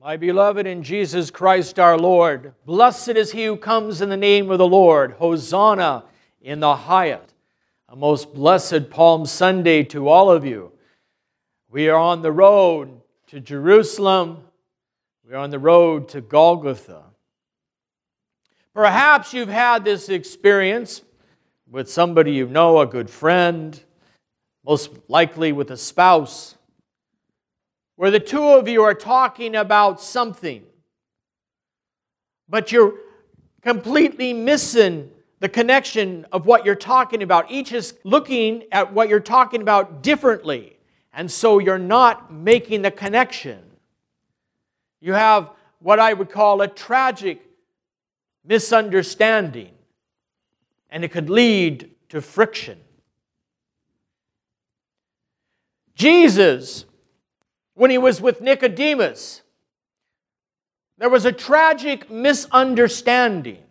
My beloved in Jesus Christ our Lord, blessed is he who comes in the name of the Lord. Hosanna in the highest. A most blessed Palm Sunday to all of you. We are on the road to Jerusalem. We are on the road to Golgotha. Perhaps you've had this experience with somebody you know, a good friend, most likely with a spouse where the two of you are talking about something, but you're completely missing the connection of what you're talking about. Each is looking at what you're talking about differently, and so you're not making the connection. You have what I would call a tragic misunderstanding, and it could lead to friction. Jesus when he was with Nicodemus. There was a tragic misunderstanding.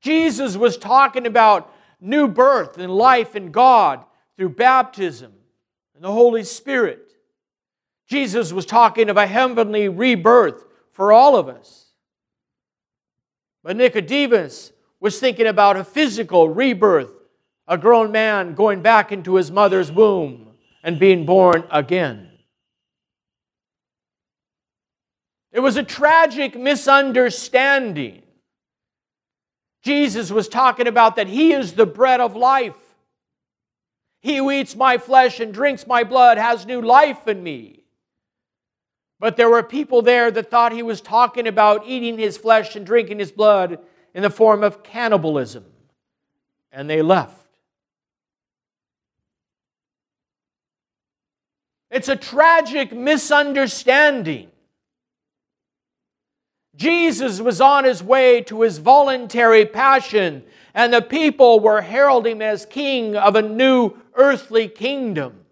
Jesus was talking about new birth and life in God through baptism and the Holy Spirit. Jesus was talking of a heavenly rebirth for all of us. But Nicodemus was thinking about a physical rebirth, a grown man going back into his mother's womb and being born again. It was a tragic misunderstanding. Jesus was talking about that He is the bread of life. He who eats my flesh and drinks my blood has new life in me. But there were people there that thought he was talking about eating his flesh and drinking his blood in the form of cannibalism. And they left. It's a tragic misunderstanding. Jesus was on his way to his voluntary passion, and the people were heralding him as king of a new earthly kingdom.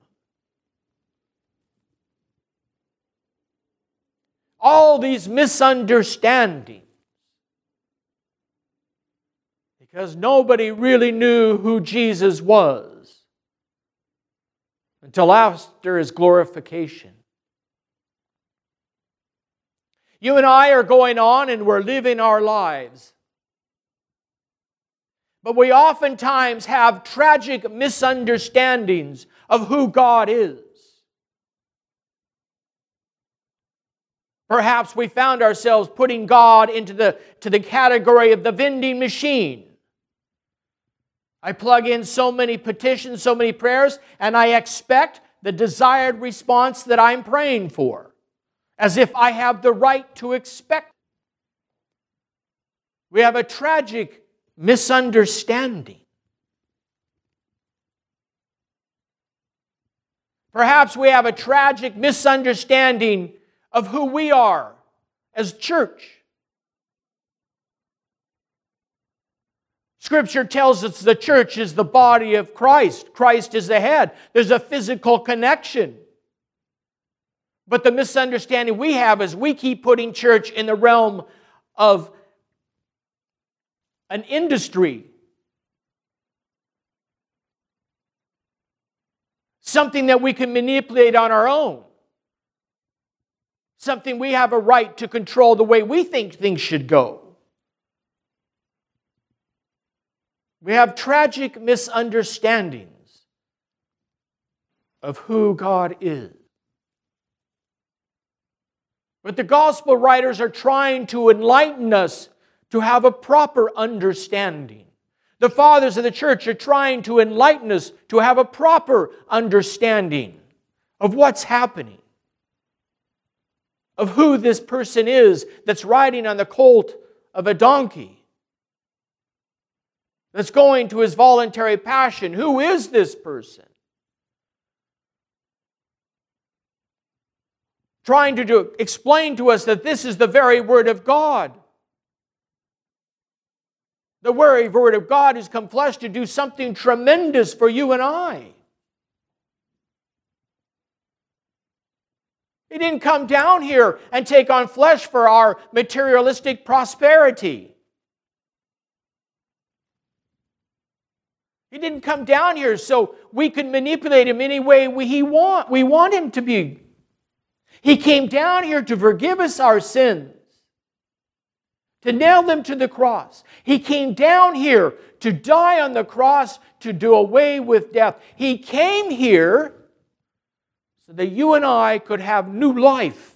All these misunderstandings because nobody really knew who Jesus was until after his glorification. You and I are going on and we're living our lives. But we oftentimes have tragic misunderstandings of who God is. Perhaps we found ourselves putting God into the, to the category of the vending machine. I plug in so many petitions, so many prayers, and I expect the desired response that I'm praying for, as if I have the right to expect. We have a tragic misunderstanding. Perhaps we have a tragic misunderstanding of who we are as church. Scripture tells us the church is the body of Christ. Christ is the head. There's a physical connection. But the misunderstanding we have is we keep putting church in the realm of an industry. Something that we can manipulate on our own. Something we have a right to control the way we think things should go. We have tragic misunderstandings of who God is. But the gospel writers are trying to enlighten us to have a proper understanding. The fathers of the church are trying to enlighten us to have a proper understanding of what's happening, of who this person is that's riding on the colt of a donkey that's going to his voluntary passion. Who is this person? Trying to do, explain to us that this is the very Word of God. The very Word of God has come flesh to do something tremendous for you and I. He didn't come down here and take on flesh for our materialistic prosperity. He didn't come down here so we could manipulate him any way we, he want, we want him to be. He came down here to forgive us our sins, to nail them to the cross. He came down here to die on the cross to do away with death. He came here so that you and I could have new life.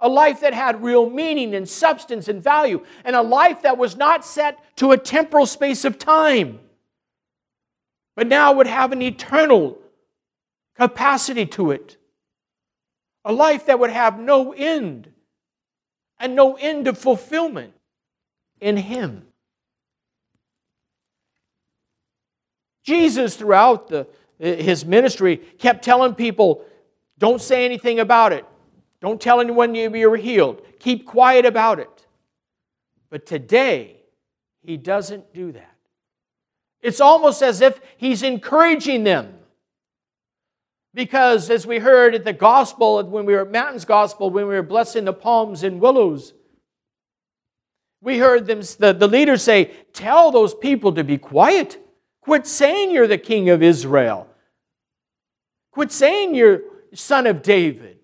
A life that had real meaning and substance and value, and a life that was not set to a temporal space of time, but now would have an eternal capacity to it. A life that would have no end and no end of fulfillment in Him. Jesus, throughout the, his ministry, kept telling people, don't say anything about it. Don't tell anyone you were healed. Keep quiet about it. But today, he doesn't do that. It's almost as if he's encouraging them. Because as we heard at the gospel, when we were at Matins gospel, when we were blessing the palms and willows, we heard them, the, the leaders say, Tell those people to be quiet. Quit saying you're the king of Israel. Quit saying you're son of David.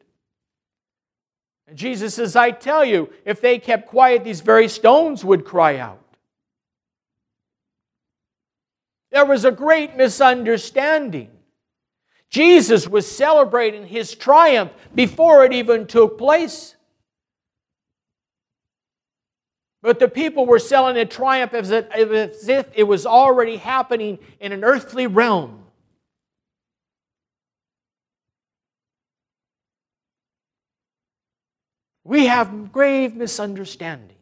And Jesus says, I tell you, if they kept quiet, these very stones would cry out. There was a great misunderstanding. Jesus was celebrating his triumph before it even took place. But the people were selling a triumph as if it was already happening in an earthly realm. We have grave misunderstandings.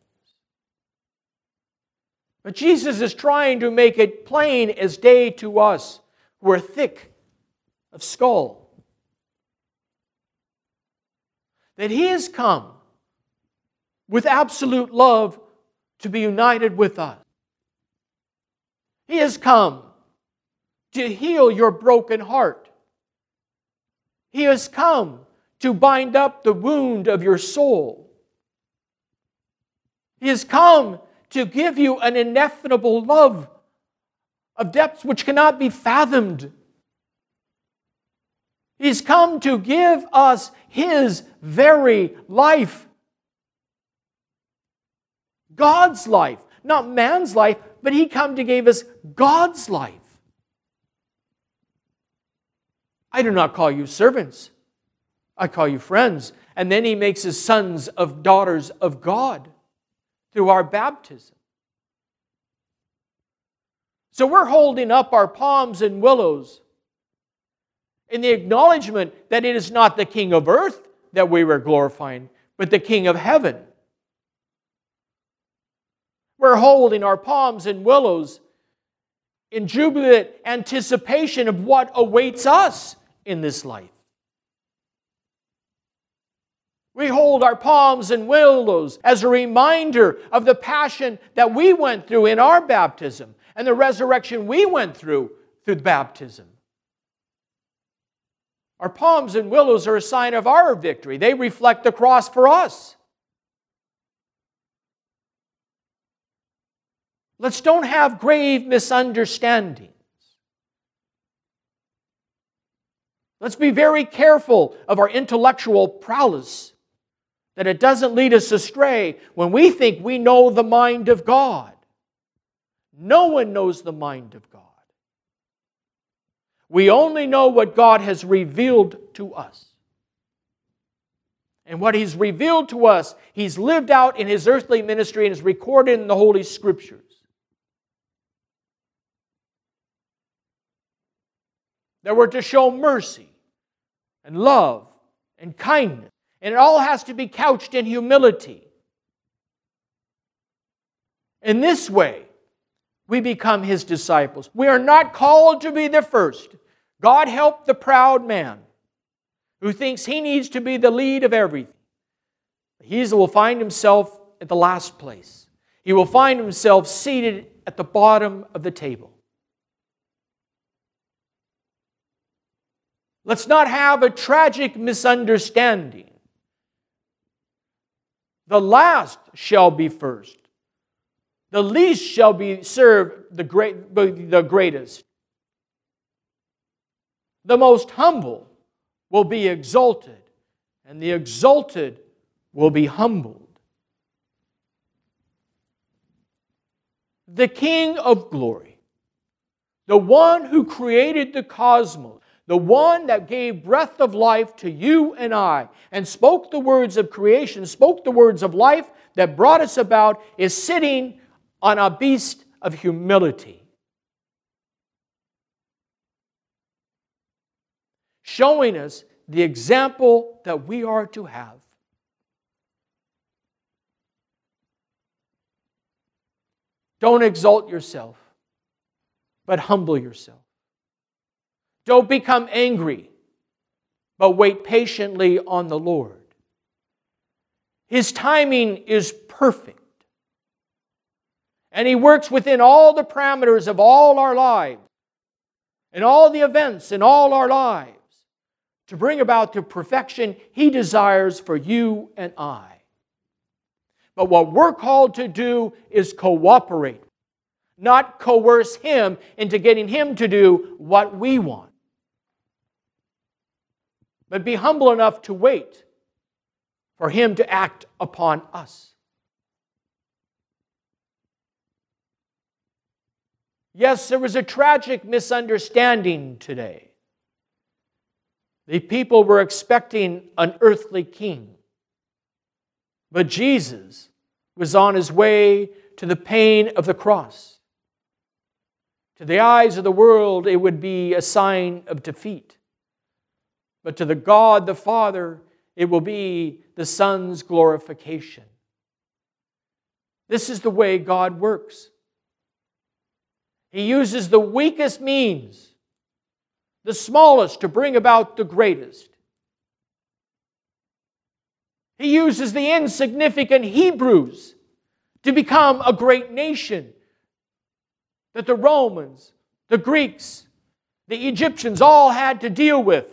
But Jesus is trying to make it plain as day to us who are thick of skull that He has come with absolute love to be united with us. He has come to heal your broken heart. He has come to bind up the wound of your soul. He has come to give you an ineffable love of depths which cannot be fathomed. He's come to give us His very life. God's life, not man's life, but he come to give us God's life. I do not call you servants. I call you friends. And then he makes us sons of daughters of God through our baptism. So we're holding up our palms and willows in the acknowledgement that it is not the King of earth that we were glorifying, but the King of heaven. We're holding our palms and willows in jubilant anticipation of what awaits us in this life. We hold our palms and willows as a reminder of the passion that we went through in our baptism and the resurrection we went through through the baptism. Our palms and willows are a sign of our victory, they reflect the cross for us. Let's don't have grave misunderstandings. Let's be very careful of our intellectual prowess, that it doesn't lead us astray when we think we know the mind of God. No one knows the mind of God. We only know what God has revealed to us. And what He's revealed to us, He's lived out in His earthly ministry and is recorded in the Holy Scriptures. that we're to show mercy and love and kindness. And it all has to be couched in humility. In this way, we become his disciples. We are not called to be the first. God help the proud man who thinks he needs to be the lead of everything. He will find himself at the last place. He will find himself seated at the bottom of the table. Let's not have a tragic misunderstanding. The last shall be first. The least shall be served the, great, the greatest. The most humble will be exalted, and the exalted will be humbled. The King of glory, the one who created the cosmos, the one that gave breath of life to you and I, and spoke the words of creation, spoke the words of life that brought us about, is sitting on a beast of humility. Showing us the example that we are to have. Don't exalt yourself, but humble yourself. Don't become angry, but wait patiently on the Lord. His timing is perfect. And He works within all the parameters of all our lives and all the events in all our lives to bring about the perfection He desires for you and I. But what we're called to do is cooperate, not coerce Him into getting Him to do what we want. But be humble enough to wait for Him to act upon us. Yes, there was a tragic misunderstanding today. The people were expecting an earthly king. But Jesus was on his way to the pain of the cross. To the eyes of the world, it would be a sign of defeat. But to the God the Father, it will be the Son's glorification. This is the way God works. He uses the weakest means, the smallest, to bring about the greatest. He uses the insignificant Hebrews to become a great nation that the Romans, the Greeks, the Egyptians all had to deal with.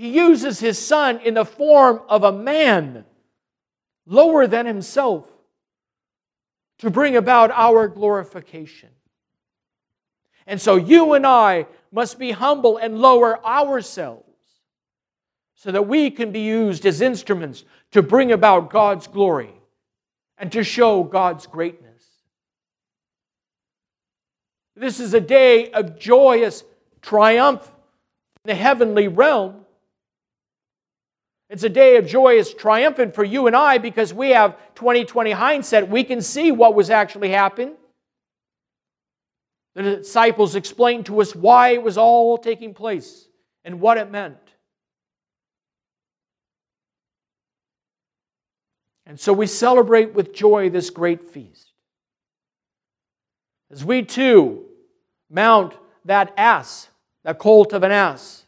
He uses his son in the form of a man lower than himself to bring about our glorification. And so you and I must be humble and lower ourselves so that we can be used as instruments to bring about God's glory and to show God's greatness. This is a day of joyous triumph in the heavenly realm. It's a day of joyous triumphant for you and I because we have 2020 hindsight. We can see what was actually happening. The disciples explained to us why it was all taking place and what it meant. And so we celebrate with joy this great feast. As we too mount that ass, that colt of an ass,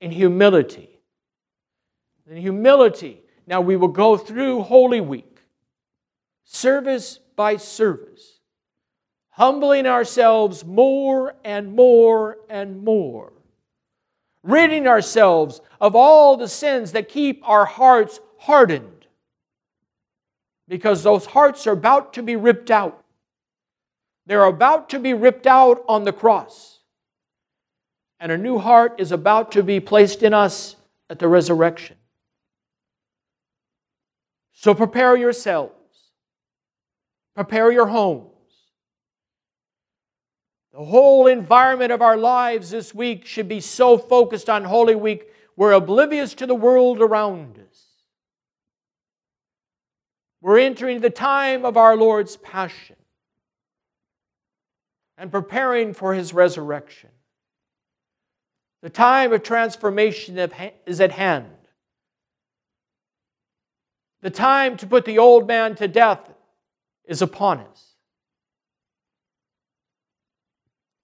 in humility. In humility, now we will go through Holy Week, service by service, humbling ourselves more and more and more, ridding ourselves of all the sins that keep our hearts hardened because those hearts are about to be ripped out. They're about to be ripped out on the cross. And a new heart is about to be placed in us at the resurrection. So prepare yourselves, prepare your homes. The whole environment of our lives this week should be so focused on Holy Week, we're oblivious to the world around us. We're entering the time of our Lord's passion and preparing for his resurrection. The time of transformation is at hand. The time to put the old man to death is upon us.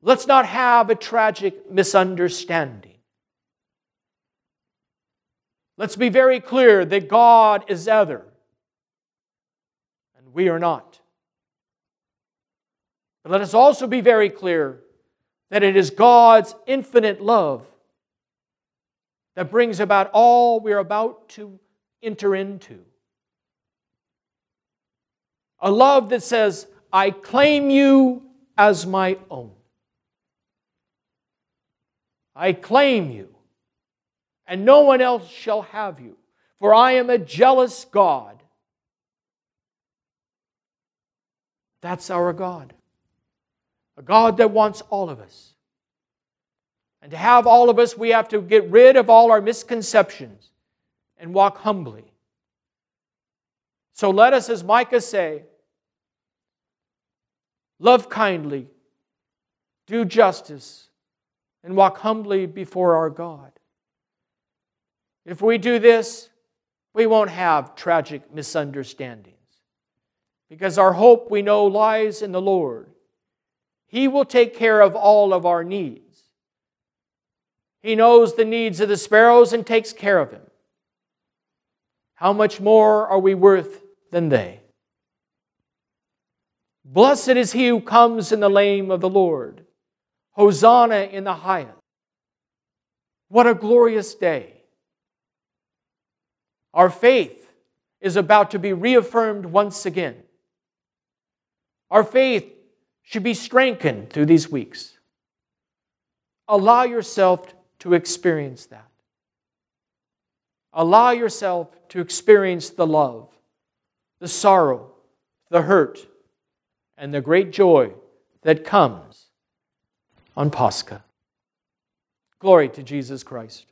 Let's not have a tragic misunderstanding. Let's be very clear that God is other and we are not. But let us also be very clear that it is God's infinite love that brings about all we are about to enter into. A love that says, I claim you as my own. I claim you, and no one else shall have you, for I am a jealous God. That's our God. A God that wants all of us. And to have all of us, we have to get rid of all our misconceptions and walk humbly. So let us, as Micah say, love kindly, do justice, and walk humbly before our God. If we do this, we won't have tragic misunderstandings because our hope, we know, lies in the Lord. He will take care of all of our needs. He knows the needs of the sparrows and takes care of them. How much more are we worth than they? Blessed is he who comes in the name of the Lord. Hosanna in the highest. What a glorious day. Our faith is about to be reaffirmed once again. Our faith should be strengthened through these weeks. Allow yourself to experience that. Allow yourself to experience the love, the sorrow, the hurt, and the great joy that comes on Pascha. Glory to Jesus Christ.